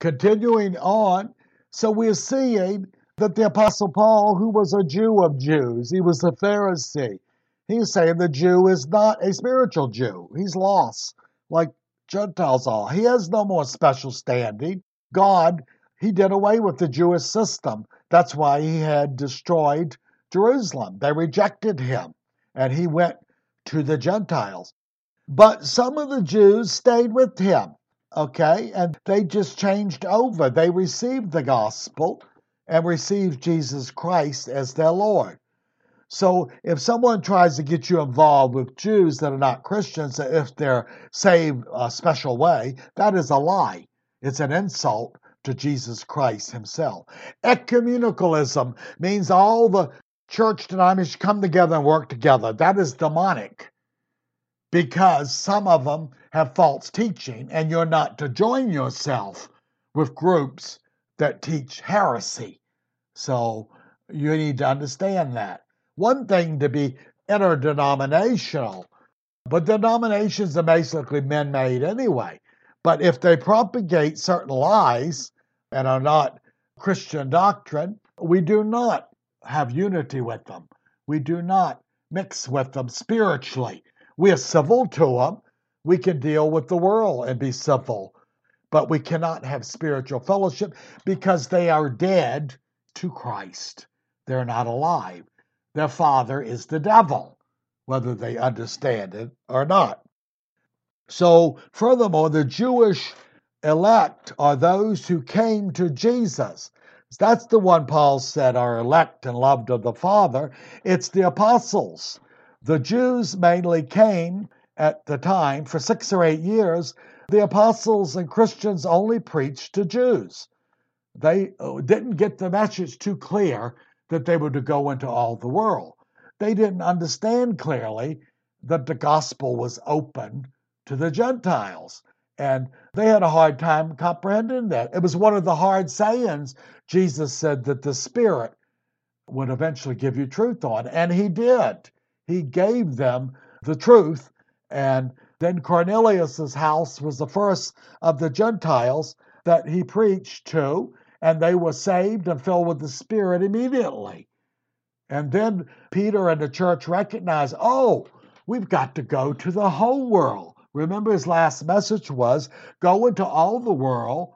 Continuing on, so we're seeing that the Apostle Paul, who was a Jew of Jews, he was a Pharisee, he's saying the Jew is not a spiritual Jew. He's lost, like Gentiles are. He has no more special standing. God, he did away with the Jewish system. That's why he had destroyed Jerusalem. They rejected him, and he went to the Gentiles. But some of the Jews stayed with him, okay? And they just changed over. They received the gospel and received Jesus Christ as their Lord. So if someone tries to get you involved with Jews that are not Christians, if they're saved a special way, that is a lie. It's an insult to Jesus Christ himself. Ecumenicalism means all the church denominations come together and work together. That is demonic because some of them have false teaching, and you're not to join yourself with groups that teach heresy. So you need to understand that. One thing to be interdenominational, but denominations are basically men made anyway. But if they propagate certain lies and are not Christian doctrine, we do not have unity with them. We do not mix with them spiritually. We are civil to them. We can deal with the world and be civil, but we cannot have spiritual fellowship because they are dead to Christ. They're not alive. Their father is the devil, whether they understand it or not. So, furthermore, the Jewish elect are those who came to Jesus. That's the one Paul said are elect and loved of the Father. It's the apostles. The Jews mainly came at the time for six or eight years. The apostles and Christians only preached to Jews. They uh, didn't get the message too clear that they were to go into all the world. They didn't understand clearly that the gospel was open to the Gentiles. And they had a hard time comprehending that. It was one of the hard sayings Jesus said that the Spirit would eventually give you truth on. And he did. He gave them the truth. And then Cornelius's house was the first of the Gentiles that he preached to, and they were saved and filled with the Spirit immediately. And then Peter and the church recognized, oh, we've got to go to the whole world. Remember, his last message was go into all the world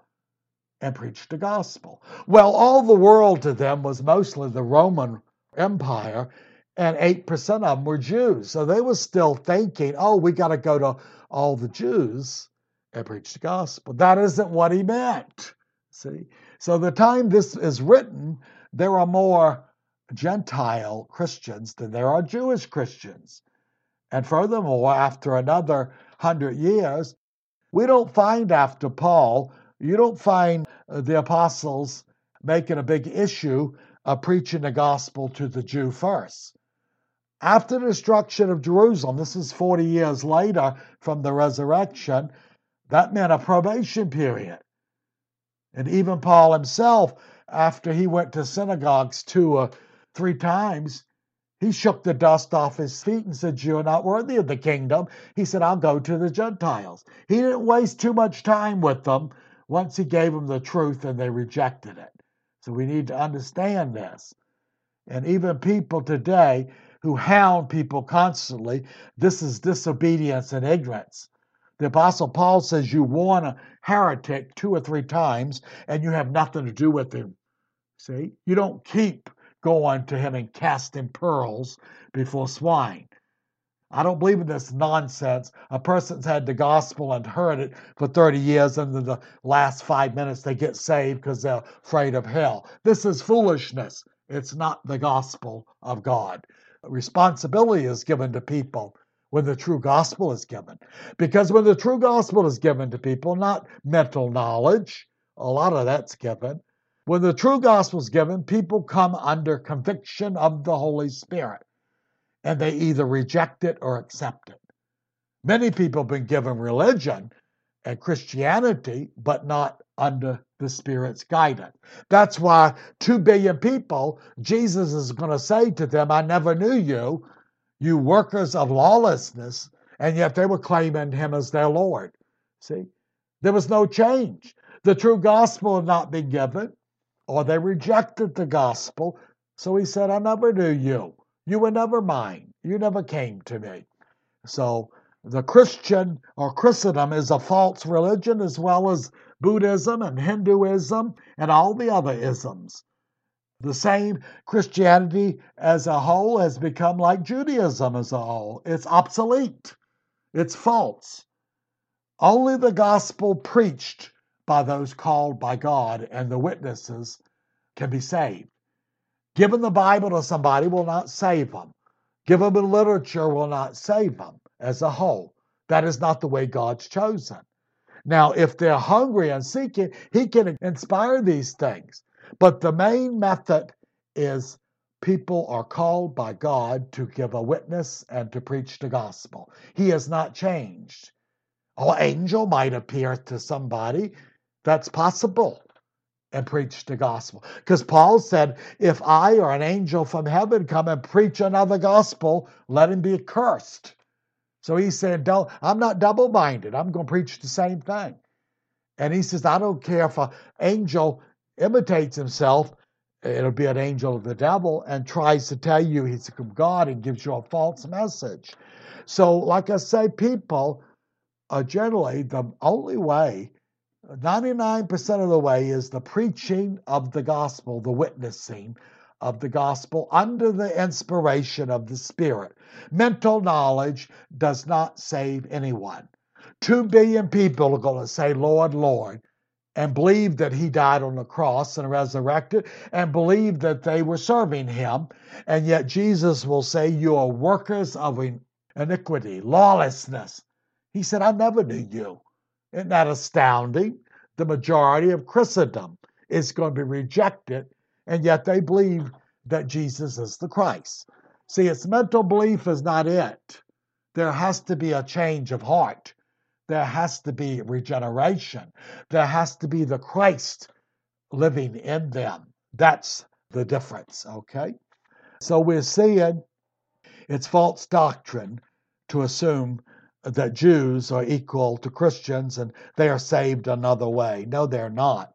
and preach the gospel. Well, all the world to them was mostly the Roman Empire, and 8% of them were Jews. So they were still thinking, oh, we got to go to all the Jews and preach the gospel. That isn't what he meant. See? So the time this is written, there are more Gentile Christians than there are Jewish Christians. And furthermore, after another hundred years, we don't find after Paul, you don't find uh, the apostles making a big issue of preaching the gospel to the Jew first. After the destruction of Jerusalem, this is 40 years later from the resurrection, that meant a probation period. And even Paul himself, after he went to synagogues two or three times, he shook the dust off his feet and said, You're not worthy of the kingdom. He said, I'll go to the Gentiles. He didn't waste too much time with them once he gave them the truth and they rejected it. So we need to understand this. And even people today who hound people constantly, this is disobedience and ignorance. The Apostle Paul says you warn a heretic two or three times and you have nothing to do with him. See? You don't keep going to him and casting pearls before swine. I don't believe in this nonsense. A person's had the gospel and heard it for 30 years, and in the last five minutes they get saved because they're afraid of hell. This is foolishness. It's not the gospel of God. Responsibility is given to people when the true gospel is given. Because when the true gospel is given to people, not mental knowledge, a lot of that's given, when the true gospel is given, people come under conviction of the Holy Spirit and they either reject it or accept it. Many people have been given religion and Christianity, but not under the Spirit's guidance. That's why two billion people, Jesus is going to say to them, I never knew you, you workers of lawlessness, and yet they were claiming him as their Lord. See? There was no change. The true gospel had not been given, or they rejected the gospel. So he said, I never knew you. You were never mine. You never came to me. So the Christian or Christendom is a false religion as well as Buddhism and Hinduism and all the other isms. The same Christianity as a whole has become like Judaism as a whole. It's obsolete, it's false. Only the gospel preached by those called by God and the witnesses can be saved. Giving the Bible to somebody will not save them. Giving them literature will not save them as a whole. That is not the way God's chosen. Now, if they're hungry and seeking, He can inspire these things. But the main method is people are called by God to give a witness and to preach the gospel. He has not changed. An angel might appear to somebody. That's possible and preach the gospel. Because Paul said, if I or an angel from heaven come and preach another gospel, let him be accursed. So he said, I'm not double minded. I'm going to preach the same thing. And he says, I don't care if an angel imitates himself, it'll be an angel of the devil, and tries to tell you he's from God and gives you a false message. So, like I say, people are generally the only way 99% of the way is the preaching of the gospel, the witnessing of the gospel under the inspiration of the Spirit. Mental knowledge does not save anyone. Two billion people are going to say, Lord, Lord, and believe that he died on the cross and resurrected, and believe that they were serving him. And yet Jesus will say, You are workers of iniquity, lawlessness. He said, I never knew you. Isn't that astounding? The majority of Christendom is going to be rejected, and yet they believe that Jesus is the Christ. See, it's mental belief is not it. There has to be a change of heart. There has to be regeneration. There has to be the Christ living in them. That's the difference, okay? So we're seeing it's false doctrine to assume that Jews are equal to Christians and they are saved another way. No, they're not.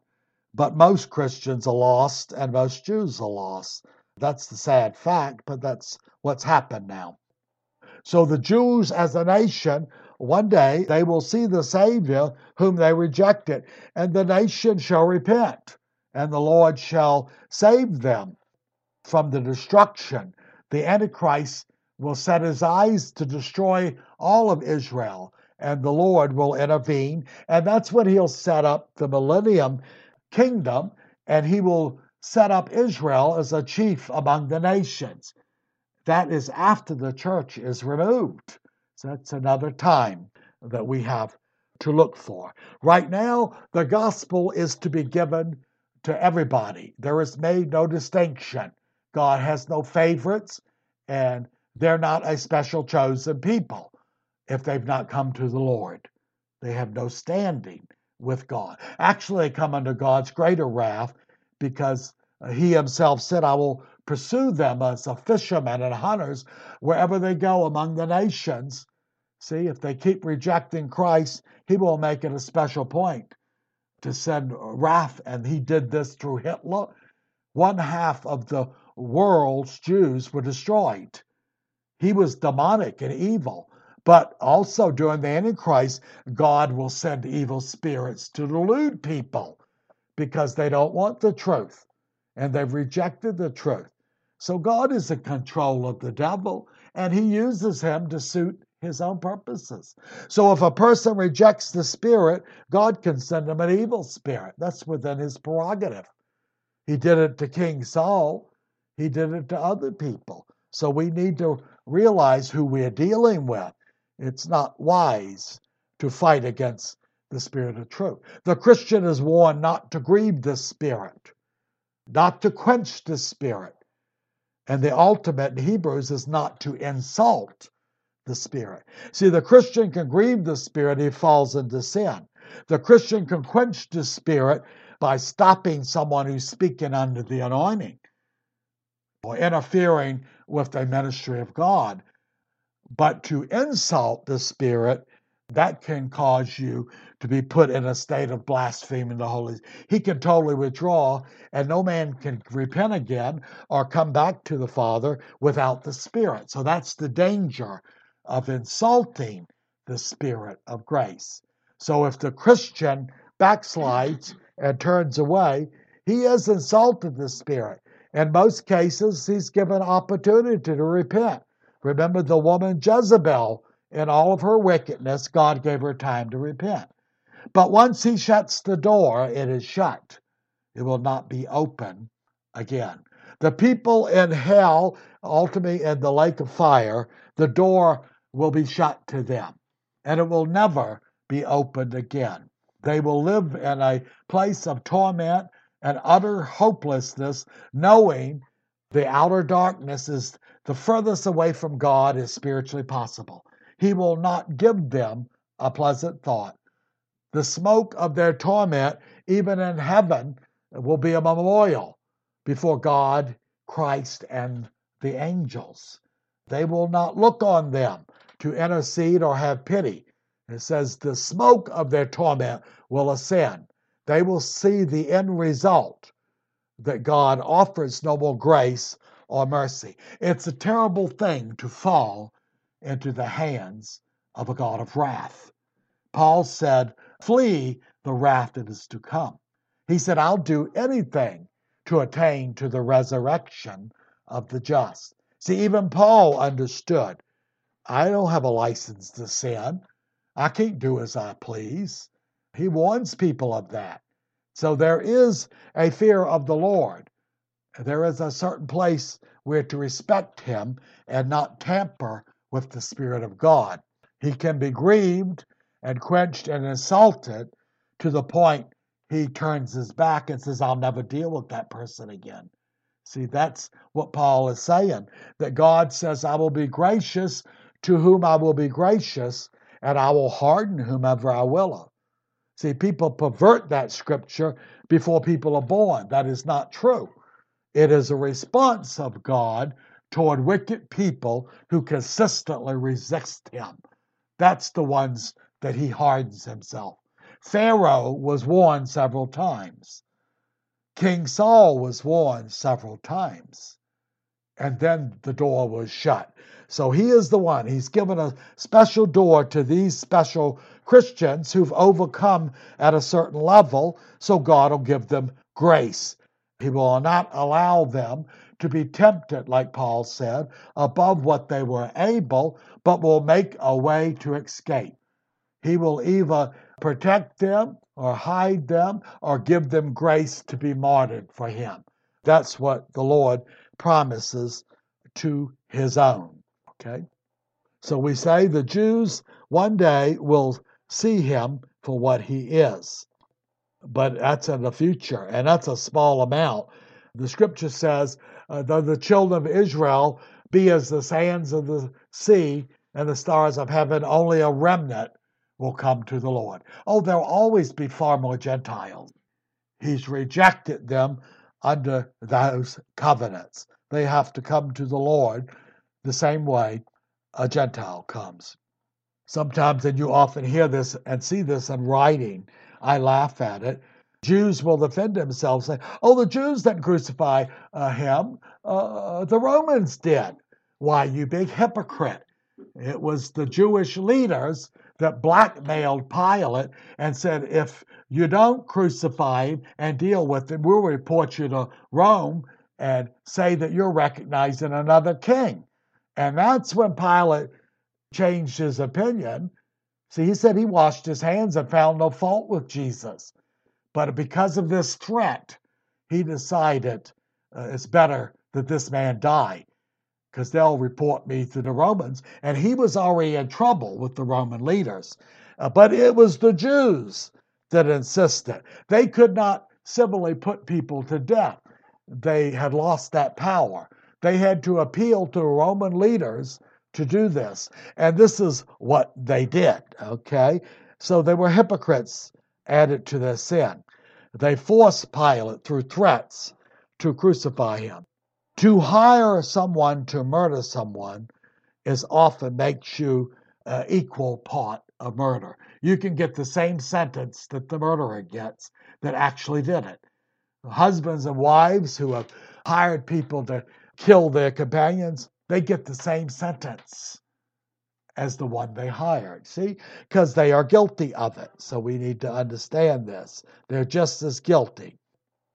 But most Christians are lost and most Jews are lost. That's the sad fact, but that's what's happened now. So the Jews as a nation, one day they will see the Savior whom they rejected, and the nation shall repent, and the Lord shall save them from the destruction. The Antichrist will set his eyes to destroy all of Israel, and the Lord will intervene. And that's when he'll set up the millennium kingdom, and he will set up Israel as a chief among the nations. That is after the church is removed. So that's another time that we have to look for. Right now, the gospel is to be given to everybody. There is made no distinction. God has no favorites, and they're not a special chosen people if they've not come to the Lord. They have no standing with God. Actually, they come under God's greater wrath because uh, He Himself said, I will pursue them as a fisherman and hunters wherever they go among the nations. See, if they keep rejecting Christ, He will make it a special point to send uh, wrath, and He did this through Hitler. One half of the world's Jews were destroyed he was demonic and evil. But also during the Antichrist, God will send evil spirits to delude people because they don't want the truth and they've rejected the truth. So God is in control of the devil and he uses him to suit his own purposes. So if a person rejects the spirit, God can send him an evil spirit. That's within his prerogative. He did it to King Saul, he did it to other people. So we need to realize who we're dealing with. It's not wise to fight against the Spirit of truth. The Christian is warned not to grieve the Spirit, not to quench the Spirit. And the ultimate in Hebrews is not to insult the Spirit. See, the Christian can grieve the Spirit, he falls into sin. The Christian can quench the Spirit by stopping someone who's speaking under the anointing or interfering with the ministry of God. But to insult the Spirit, that can cause you to be put in a state of blaspheming the Holy. He can totally withdraw, and no man can repent again or come back to the Father without the Spirit. So that's the danger of insulting the Spirit of grace. So if the Christian backslides and turns away, he has insulted the Spirit. In most cases, he's given opportunity to repent. Remember the woman Jezebel, in all of her wickedness, God gave her time to repent. But once he shuts the door, it is shut. It will not be open again. The people in hell, ultimately in the lake of fire, the door will be shut to them, and it will never be opened again. They will live in a place of torment and utter hopelessness, knowing the outer darkness is the furthest away from God is spiritually possible. He will not give them a pleasant thought. The smoke of their torment, even in heaven, will be a memorial before God, Christ, and the angels. They will not look on them to intercede or have pity. It says the smoke of their torment will ascend. They will see the end result that God offers no more grace or mercy. It's a terrible thing to fall into the hands of a God of wrath. Paul said, Flee the wrath that is to come. He said, I'll do anything to attain to the resurrection of the just. See, even Paul understood I don't have a license to sin. I can't do as I please. He warns people of that. So there is a fear of the Lord. There is a certain place where to respect Him and not tamper with the Spirit of God. He can be grieved and quenched and insulted to the point he turns his back and says, I'll never deal with that person again. See, that's what Paul is saying. That God says, I will be gracious to whom I will be gracious, and I will harden whomever I will. See, people pervert that scripture before people are born. That is not true. It is a response of God toward wicked people who consistently resist him. That's the ones that he hardens himself. Pharaoh was warned several times. King Saul was warned several times. And then the door was shut. So he is the one. He's given a special door to these special Christians who've overcome at a certain level, so God will give them grace. He will not allow them to be tempted, like Paul said, above what they were able, but will make a way to escape. He will either protect them or hide them or give them grace to be martyred for him. That's what the Lord promises to his own. Okay? So we say the Jews one day will see him for what he is. But that's in the future, and that's a small amount. The scripture says, uh, though the children of Israel be as the sands of the sea and the stars of heaven, only a remnant will come to the Lord. Oh, there'll always be far more Gentiles. He's rejected them under those covenants. They have to come to the Lord the same way a Gentile comes. Sometimes, and you often hear this and see this in writing, I laugh at it. Jews will defend themselves, say, Oh, the Jews didn't crucify uh, him, uh, the Romans did. Why, you big hypocrite. It was the Jewish leaders that blackmailed Pilate and said, If you don't crucify him and deal with him, we'll report you to Rome and say that you're recognizing another king. And that's when Pilate changed his opinion. See, he said he washed his hands and found no fault with Jesus. But because of this threat, he decided uh, it's better that this man die because they'll report me to the Romans. And he was already in trouble with the Roman leaders. Uh, but it was the Jews that insisted. They could not civilly put people to death, they had lost that power. They had to appeal to Roman leaders to do this. And this is what they did, okay? So they were hypocrites added to their sin. They forced Pilate through threats to crucify him. To hire someone to murder someone is often makes you uh, equal part of murder. You can get the same sentence that the murderer gets that actually did it. Husbands and wives who have hired people to kill their companions, they get the same sentence as the one they hired. See? Because they are guilty of it. So we need to understand this. They're just as guilty.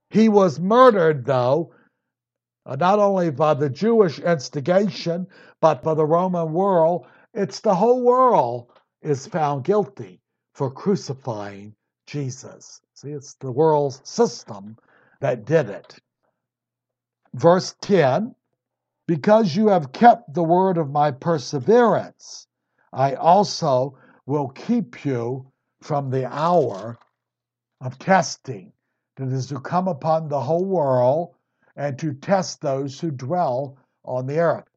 He was murdered, though, uh, not only by the Jewish instigation, but by the Roman world. It's the whole world is found guilty for crucifying Jesus. See, it's the world's system that did it. Verse 10 Because you have kept the word of my perseverance, I also will keep you from the hour of testing that is to come upon the whole world and to test those who dwell on the earth.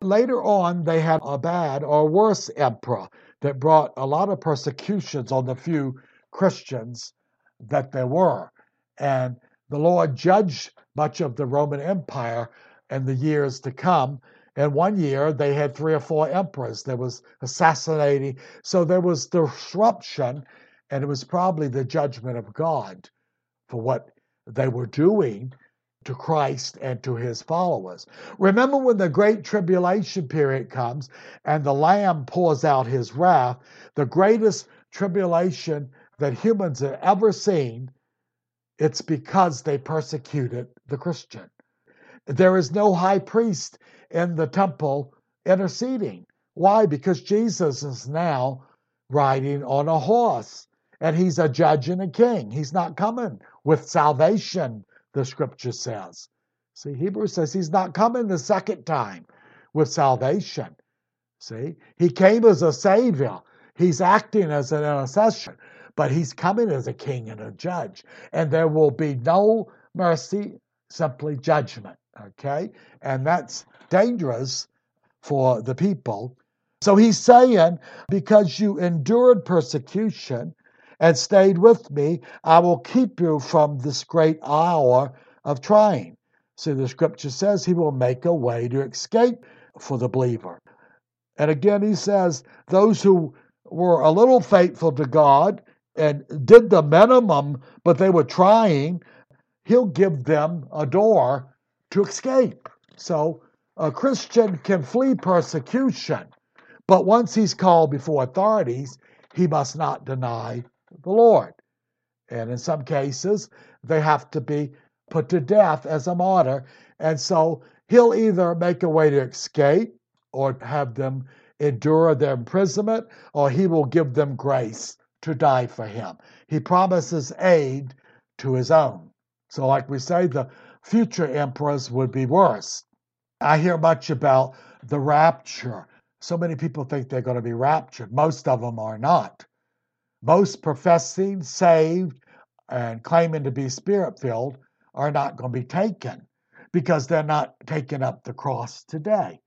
Later on, they had a bad or worse emperor that brought a lot of persecutions on the few Christians that there were. And the Lord judged much of the Roman Empire in the years to come. And one year they had three or four emperors. There was assassinating. So there was disruption, and it was probably the judgment of God for what they were doing to Christ and to his followers. Remember when the great tribulation period comes and the Lamb pours out his wrath, the greatest tribulation that humans have ever seen, it's because they persecuted the Christian. There is no high priest in the temple interceding. Why? Because Jesus is now riding on a horse and he's a judge and a king. He's not coming with salvation the scripture says. See, Hebrews says he's not coming the second time with salvation. See, he came as a savior, he's acting as an intercession, but he's coming as a king and a judge. And there will be no mercy, simply judgment. Okay? And that's dangerous for the people. So he's saying, because you endured persecution, and stayed with me, I will keep you from this great hour of trying. See, the scripture says he will make a way to escape for the believer. And again, he says, those who were a little faithful to God and did the minimum, but they were trying, he'll give them a door to escape. So a Christian can flee persecution, but once he's called before authorities, he must not deny the Lord. And in some cases, they have to be put to death as a martyr. And so he'll either make a way to escape or have them endure their imprisonment, or he will give them grace to die for him. He promises aid to his own. So, like we say, the future emperors would be worse. I hear much about the rapture. So many people think they're going to be raptured. Most of them are not. Most professing, saved, and claiming to be spirit filled are not going to be taken because they're not taking up the cross today.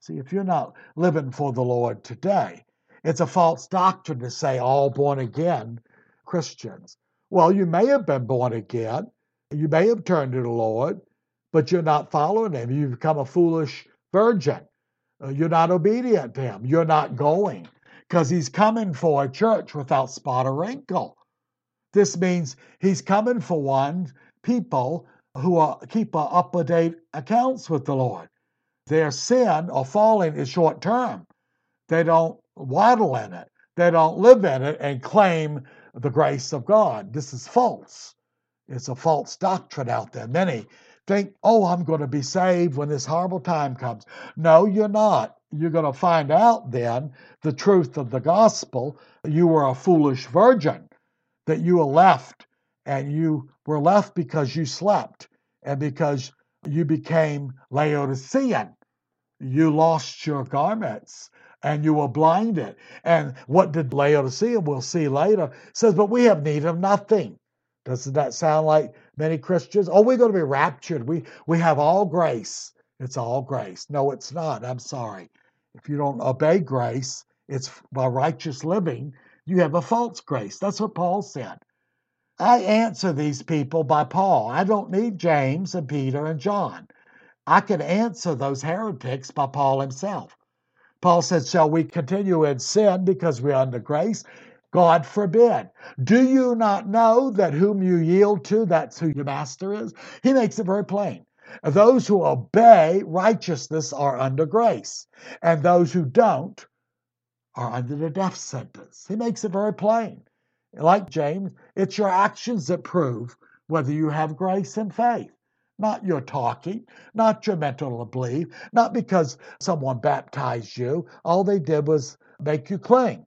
See, if you're not living for the Lord today, it's a false doctrine to say all born again Christians. Well, you may have been born again, you may have turned to the Lord, but you're not following Him. You've become a foolish virgin. Uh, you're not obedient to Him. You're not going because he's coming for a church without spot or wrinkle. This means he's coming for one people who are, keep up to date accounts with the Lord. Their sin or falling is short term. They don't waddle in it. They don't live in it and claim the grace of God. This is false. It's a false doctrine out there. Many think, oh, I'm going to be saved when this horrible time comes. No, you're not you're going to find out then the truth of the gospel. You were a foolish virgin, that you were left, and you were left because you slept and because you became Laodicean. You lost your garments and you were blinded. And what did Laodicea, we'll see later, says, But we have need of nothing. Doesn't that sound like many Christians? Oh, we're going to be raptured. We, we have all grace. It's all grace. No, it's not. I'm sorry. If you don't obey grace, it's by righteous living, you have a false grace. That's what Paul said. I answer these people by Paul. I don't need James and Peter and John. I can answer those heretics by Paul himself. Paul said, Shall we continue in sin because we are under grace? God forbid. Do you not know that whom you yield to, that's who your master is? He makes it very plain. Those who obey righteousness are under grace, and those who don't are under the death sentence. He makes it very plain. Like James, it's your actions that prove whether you have grace and faith. Not your talking, not your mental belief, not because someone baptized you. All they did was make you cling.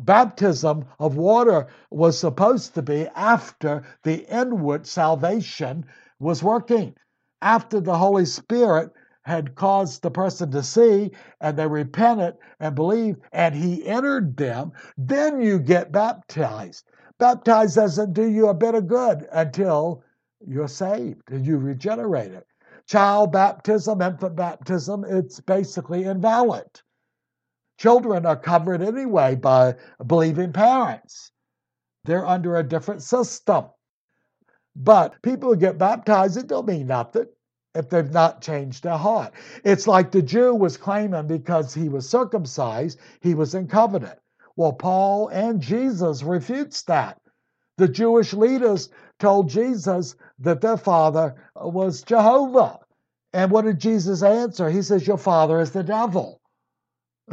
Baptism of water was supposed to be after the inward salvation was working, after the Holy Spirit had caused the person to see and they repented and believed and he entered them, then you get baptized. Baptized doesn't do you a bit of good until you're saved and you regenerated. Child baptism, infant baptism, it's basically invalid. Children are covered anyway by believing parents. They're under a different system. But people who get baptized, it don't mean nothing if they've not changed their heart. It's like the Jew was claiming because he was circumcised, he was in covenant. Well, Paul and Jesus refutes that. The Jewish leaders told Jesus that their father was Jehovah. And what did Jesus answer? He says, Your father is the devil.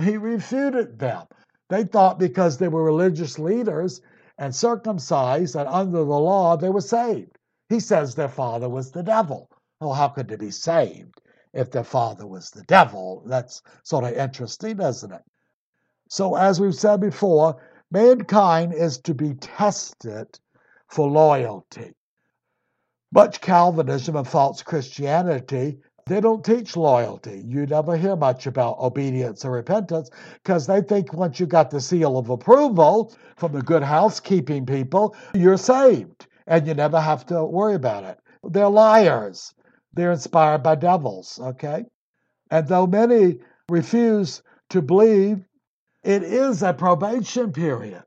He refuted them. They thought because they were religious leaders and circumcised and under the law, they were saved. He says their father was the devil. Well, how could they be saved if their father was the devil? That's sort of interesting, isn't it? So, as we've said before, mankind is to be tested for loyalty. Much Calvinism and false Christianity they don't teach loyalty. You never hear much about obedience or repentance because they think once you got the seal of approval from the good housekeeping people, you're saved and you never have to worry about it. They're liars. They're inspired by devils, okay? And though many refuse to believe, it is a probation period.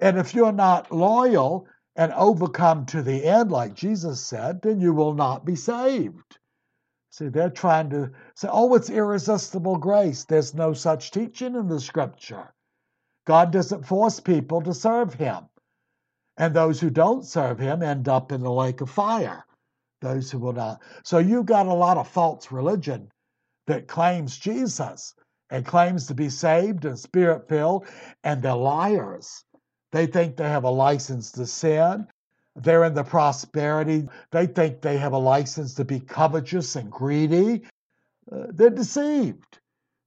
And if you're not loyal and overcome to the end, like Jesus said, then you will not be saved. See, they're trying to say, oh, it's irresistible grace. There's no such teaching in the scripture. God doesn't force people to serve him. And those who don't serve him end up in the lake of fire. Those who will not. So you've got a lot of false religion that claims Jesus and claims to be saved and spirit filled, and they're liars. They think they have a license to sin. They're in the prosperity. They think they have a license to be covetous and greedy. Uh, they're deceived.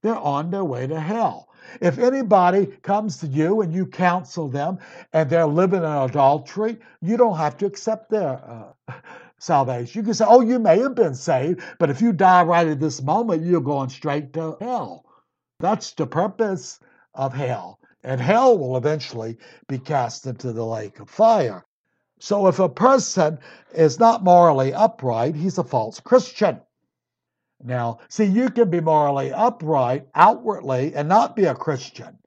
They're on their way to hell. If anybody comes to you and you counsel them and they're living in adultery, you don't have to accept their uh, salvation. You can say, oh, you may have been saved, but if you die right at this moment, you're going straight to hell. That's the purpose of hell. And hell will eventually be cast into the lake of fire. So if a person is not morally upright, he's a false Christian. Now, see, you can be morally upright outwardly and not be a Christian.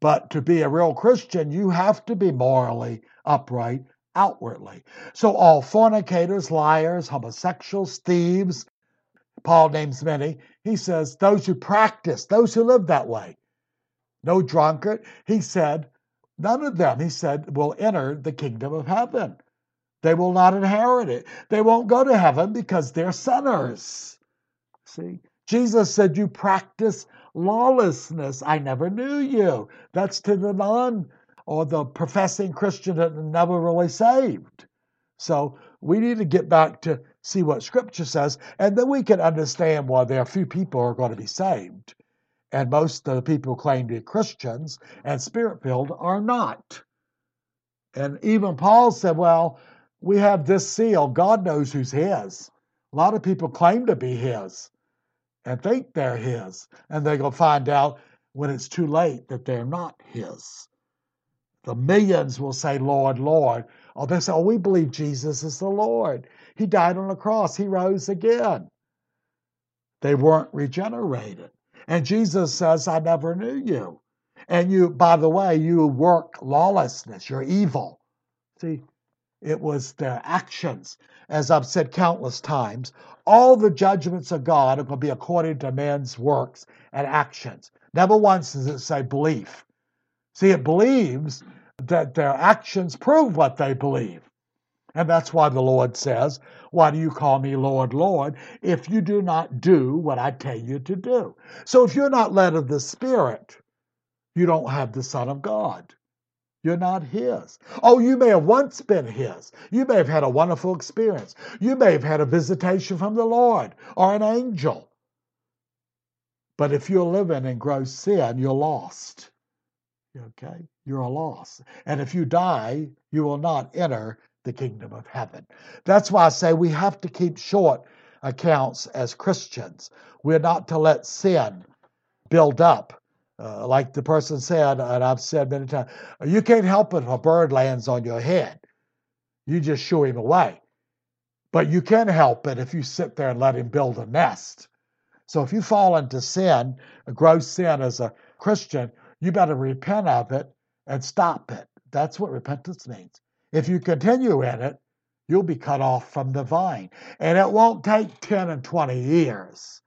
But to be a real Christian, you have to be morally upright outwardly. So all fornicators, liars, homosexuals, thieves, Paul names many. He says, those who practice, those who live that way. No drunkard. He said, None of them, he said, will enter the kingdom of heaven. They will not inherit it. They won't go to heaven because they're sinners. See? Jesus said, You practice lawlessness. I never knew you. That's to the non or the professing Christian that never really saved. So we need to get back to see what Scripture says, and then we can understand why there are few people who are going to be saved and most of the people who claim to be Christians and spirit filled are not. And even Paul said, Well, we have this seal. God knows who's his. A lot of people claim to be his and think they're his. And they're going to find out when it's too late that they're not his. The millions will say, Lord, Lord. Or they say, Oh, we believe Jesus is the Lord. He died on the cross, He rose again. They weren't regenerated. And Jesus says, I never knew you. And you, by the way, you work lawlessness. You're evil. See, it was their actions. As I've said countless times, all the judgments of God are going to be according to man's works and actions. Never once does it say belief. See, it believes that their actions prove what they believe. And that's why the Lord says, Why do you call me Lord, Lord, if you do not do what I tell you to do? So if you're not led of the Spirit, you don't have the Son of God. You're not His. Oh, you may have once been His. You may have had a wonderful experience. You may have had a visitation from the Lord or an angel. But if you're living in gross sin, you're lost. Okay? You're a loss. And if you die, you will not enter the kingdom of heaven. That's why I say we have to keep short accounts as Christians. We're not to let sin build up. Uh, like the person said, and I've said many times, you can't help it if a bird lands on your head. You just shoo him away. But you can help it if you sit there and let him build a nest. So if you fall into sin, a gross sin as a Christian, you better repent of it and stop it. That's what repentance means. If you continue in it, you'll be cut off from the vine. And it won't take 10 and 20 years.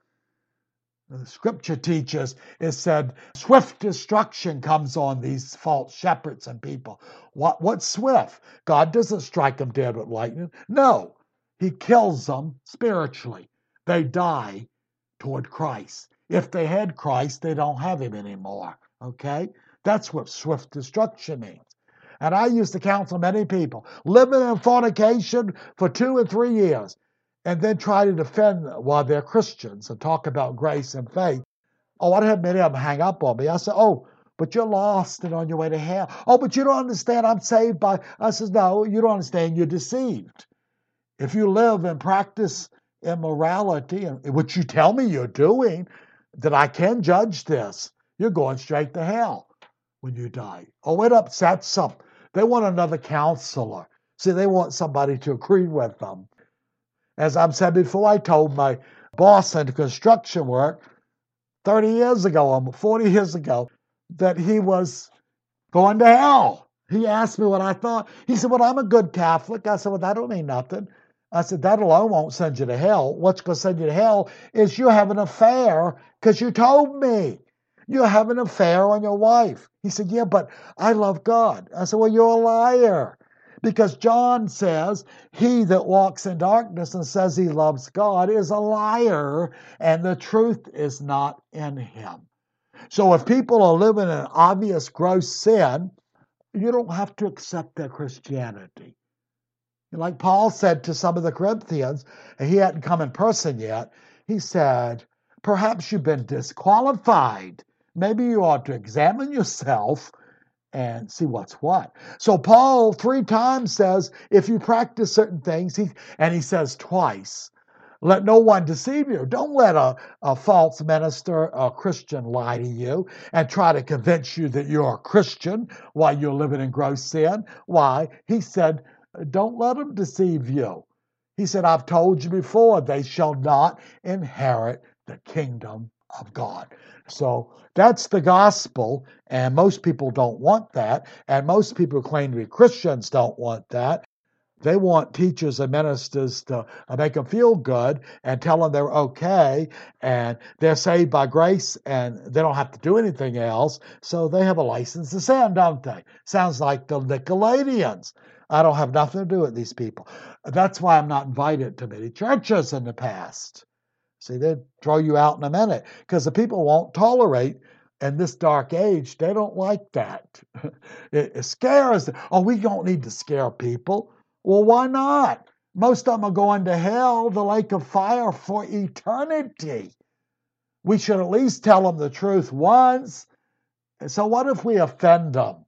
The scripture teaches it said swift destruction comes on these false shepherds and people. What what's swift? God doesn't strike them dead with lightning. No. He kills them spiritually. They die toward Christ. If they had Christ, they don't have him anymore. Okay? That's what swift destruction means. And I used to counsel many people living in fornication for two and three years and then try to defend while they're Christians and talk about grace and faith. Oh, I had many of them hang up on me. I said, Oh, but you're lost and on your way to hell. Oh, but you don't understand. I'm saved by. I says, No, you don't understand. You're deceived. If you live and practice immorality, which you tell me you're doing, that I can judge this, you're going straight to hell when you die. Oh, it upsets them. They want another counselor. See, they want somebody to agree with them. As I've said before, I told my boss in construction work 30 years ago, or 40 years ago, that he was going to hell. He asked me what I thought. He said, Well, I'm a good Catholic. I said, Well, that don't mean nothing. I said, That alone won't send you to hell. What's going to send you to hell is you have an affair because you told me. You have an affair on your wife. He said, Yeah, but I love God. I said, Well, you're a liar. Because John says, He that walks in darkness and says he loves God is a liar, and the truth is not in him. So if people are living in obvious gross sin, you don't have to accept their Christianity. Like Paul said to some of the Corinthians, and he hadn't come in person yet, he said, Perhaps you've been disqualified maybe you ought to examine yourself and see what's what. So Paul three times says, if you practice certain things, he and he says twice, let no one deceive you. Don't let a, a false minister, a Christian, lie to you and try to convince you that you're a Christian while you're living in gross sin. Why? He said, don't let them deceive you. He said, I've told you before, they shall not inherit the kingdom of God. So that's the gospel, and most people don't want that. And most people who claim to be Christians don't want that. They want teachers and ministers to make them feel good and tell them they're okay and they're saved by grace and they don't have to do anything else. So they have a license to sin, don't they? Sounds like the Nicolaitans. I don't have nothing to do with these people. That's why I'm not invited to many churches in the past. See, they'd throw you out in a minute because the people won't tolerate in this dark age. They don't like that. it, it scares them. Oh, we don't need to scare people. Well, why not? Most of them are going to hell, the lake of fire for eternity. We should at least tell them the truth once. So, what if we offend them?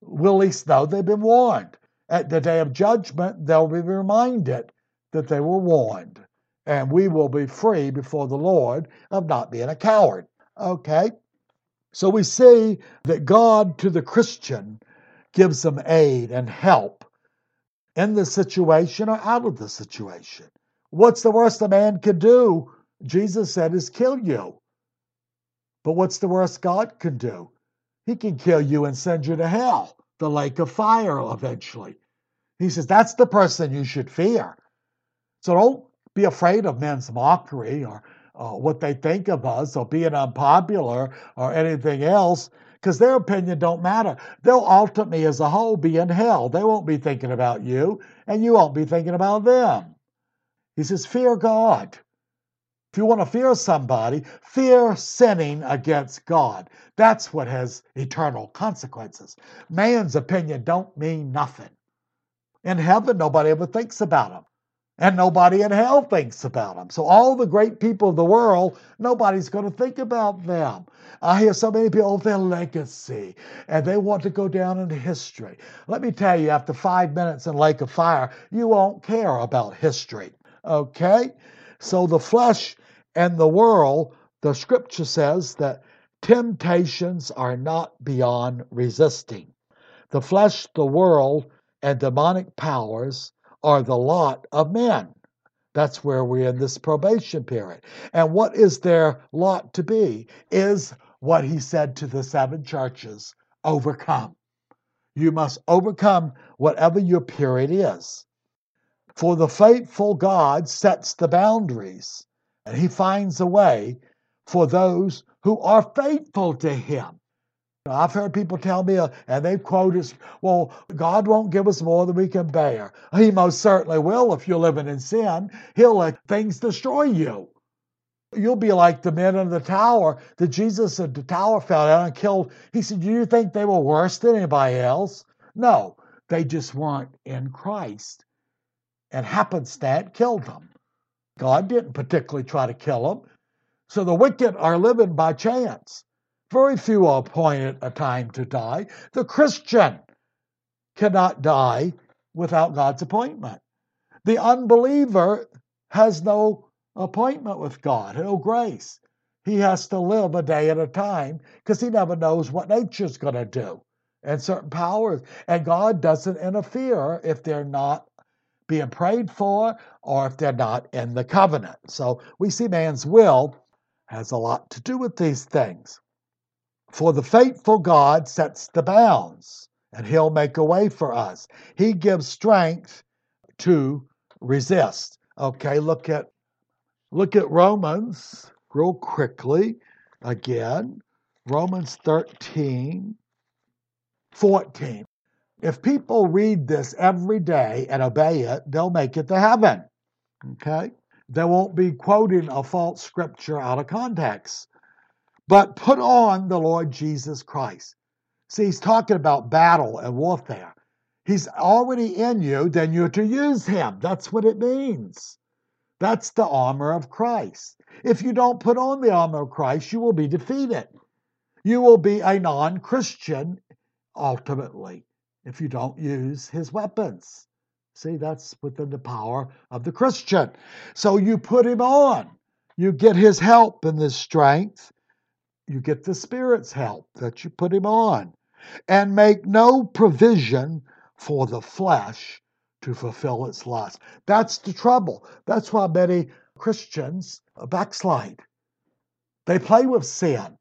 We'll at least know they've been warned. At the day of judgment, they'll be reminded that they were warned and we will be free before the Lord of not being a coward. Okay? So we see that God to the Christian gives them aid and help in the situation or out of the situation. What's the worst a man could do? Jesus said is kill you. But what's the worst God can do? He can kill you and send you to hell, the lake of fire eventually. He says that's the person you should fear. So don't be afraid of men's mockery or uh, what they think of us or being unpopular or anything else because their opinion don't matter. They'll ultimately, as a whole, be in hell. They won't be thinking about you, and you won't be thinking about them. He says, Fear God. If you want to fear somebody, fear sinning against God. That's what has eternal consequences. Man's opinion don't mean nothing. In heaven, nobody ever thinks about them. And nobody in hell thinks about them. So, all the great people of the world, nobody's going to think about them. I hear so many people, oh, their legacy, and they want to go down into history. Let me tell you, after five minutes in Lake of Fire, you won't care about history. Okay? So, the flesh and the world, the scripture says that temptations are not beyond resisting. The flesh, the world, and demonic powers are the lot of men. That's where we're in this probation period. And what is their lot to be? Is what he said to the seven churches overcome. You must overcome whatever your period is. For the faithful God sets the boundaries, and he finds a way for those who are faithful to him. I've heard people tell me, uh, and they've quoted, well, God won't give us more than we can bear. He most certainly will if you're living in sin. He'll let things destroy you. You'll be like the men in the tower that Jesus said the tower fell down and killed. He said, Do you think they were worse than anybody else? No, they just weren't in Christ. And happenstance killed them. God didn't particularly try to kill them. So the wicked are living by chance. Very few are appointed a time to die. The Christian cannot die without God's appointment. The unbeliever has no appointment with God, no grace. He has to live a day at a time because he never knows what nature's going to do and certain powers. And God doesn't interfere if they're not being prayed for or if they're not in the covenant. So we see man's will has a lot to do with these things. For the faithful God sets the bounds, and He'll make a way for us. He gives strength to resist. Okay, look at look at Romans real quickly again. Romans 13, 14. If people read this every day and obey it, they'll make it to heaven. Okay? They won't be quoting a false scripture out of context but put on the Lord Jesus Christ. See, he's talking about battle and warfare. He's already in you, then you're to use him. That's what it means. That's the armor of Christ. If you don't put on the armor of Christ, you will be defeated. You will be a non Christian ultimately if you don't use his weapons. See, that's within the power of the Christian. So you put him on. You get his help and his strength you get the Spirit's help that you put him on, and make no provision for the flesh to fulfill its lust. That's the trouble. That's why many Christians backslide. They play with sin.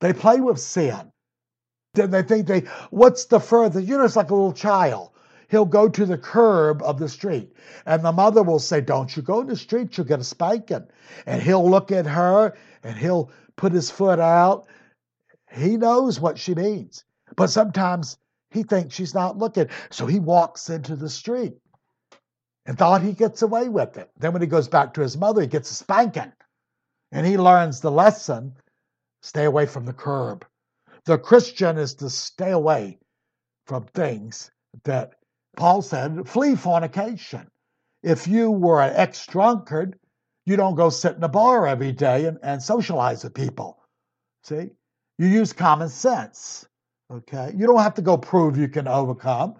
They play with sin. Then they think they, what's the further? You know, it's like a little child. He'll go to the curb of the street, and the mother will say, Don't you go in the street, you'll get a spanking. And he'll look at her and he'll put his foot out. He knows what she means. But sometimes he thinks she's not looking. So he walks into the street and thought he gets away with it. Then when he goes back to his mother, he gets a spanking. And he learns the lesson stay away from the curb. The Christian is to stay away from things that Paul said flee fornication. If you were an ex drunkard, you don't go sit in a bar every day and, and socialize with people. See? You use common sense. Okay? You don't have to go prove you can overcome.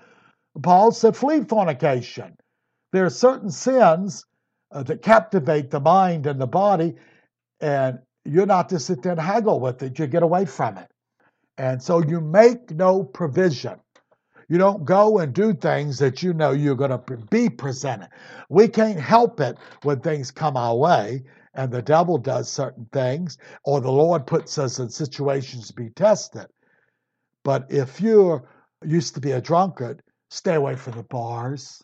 Paul said, flee fornication. There are certain sins uh, that captivate the mind and the body, and you're not to sit there and haggle with it. You get away from it. And so you make no provision you don't go and do things that you know you're going to be presented. We can't help it when things come our way and the devil does certain things or the Lord puts us in situations to be tested. But if you're used to be a drunkard, Stay away from the bars.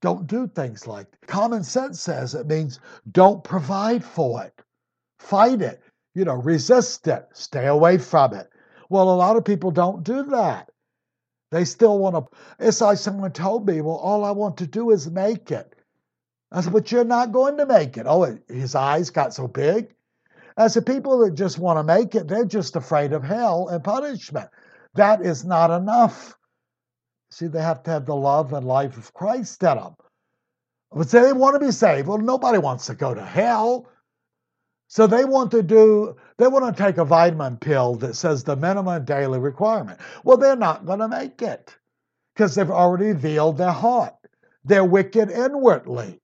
Don't do things like that. common sense says it means don't provide for it. Fight it. You know, resist it. Stay away from it. Well, a lot of people don't do that. They still want to. It's like someone told me, well, all I want to do is make it. I said, but you're not going to make it. Oh, his eyes got so big. I said, people that just want to make it, they're just afraid of hell and punishment. That is not enough. See, they have to have the love and life of Christ in them. But say they want to be saved. Well, nobody wants to go to hell. So they want to do, they want to take a vitamin pill that says the minimum daily requirement. Well, they're not going to make it because they've already veiled their heart. They're wicked inwardly.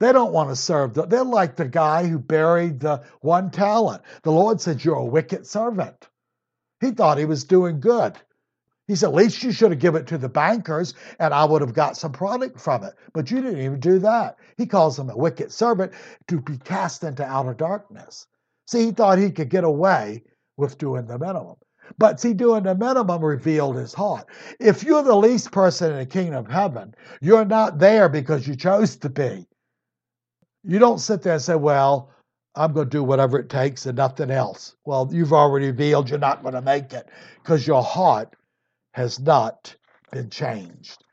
They don't want to serve. The, they're like the guy who buried the one talent. The Lord said, You're a wicked servant. He thought he was doing good. He said, At least you should have given it to the bankers and I would have got some product from it. But you didn't even do that. He calls him a wicked servant to be cast into outer darkness. See, he thought he could get away with doing the minimum. But see, doing the minimum revealed his heart. If you're the least person in the kingdom of heaven, you're not there because you chose to be. You don't sit there and say, Well, I'm going to do whatever it takes and nothing else. Well, you've already revealed you're not going to make it because your heart has not been changed.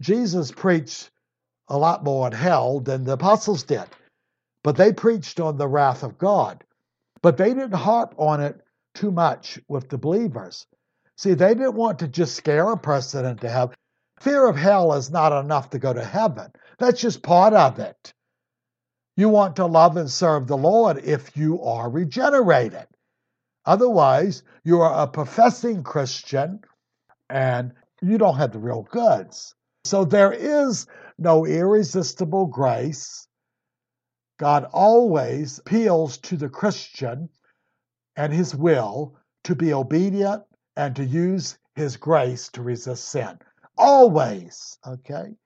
Jesus preached a lot more on hell than the apostles did, but they preached on the wrath of God. But they didn't harp on it too much with the believers. See, they didn't want to just scare a person into heaven. Fear of hell is not enough to go to heaven. That's just part of it. You want to love and serve the Lord if you are regenerated. Otherwise, you are a professing Christian and you don't have the real goods. So there is no irresistible grace. God always appeals to the Christian and his will to be obedient and to use his grace to resist sin. Always, okay?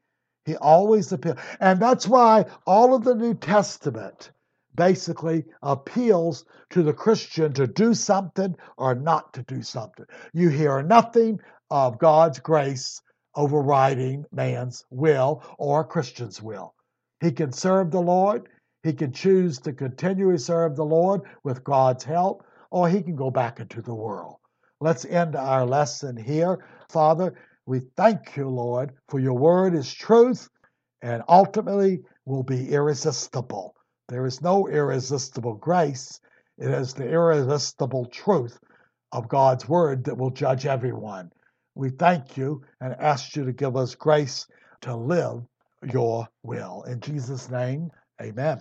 He always appeals. And that's why all of the New Testament basically appeals to the Christian to do something or not to do something. You hear nothing of God's grace overriding man's will or a Christian's will. He can serve the Lord, he can choose to continually serve the Lord with God's help, or he can go back into the world. Let's end our lesson here. Father, we thank you, Lord, for your word is truth and ultimately will be irresistible. There is no irresistible grace. It is the irresistible truth of God's word that will judge everyone. We thank you and ask you to give us grace to live your will. In Jesus' name, amen.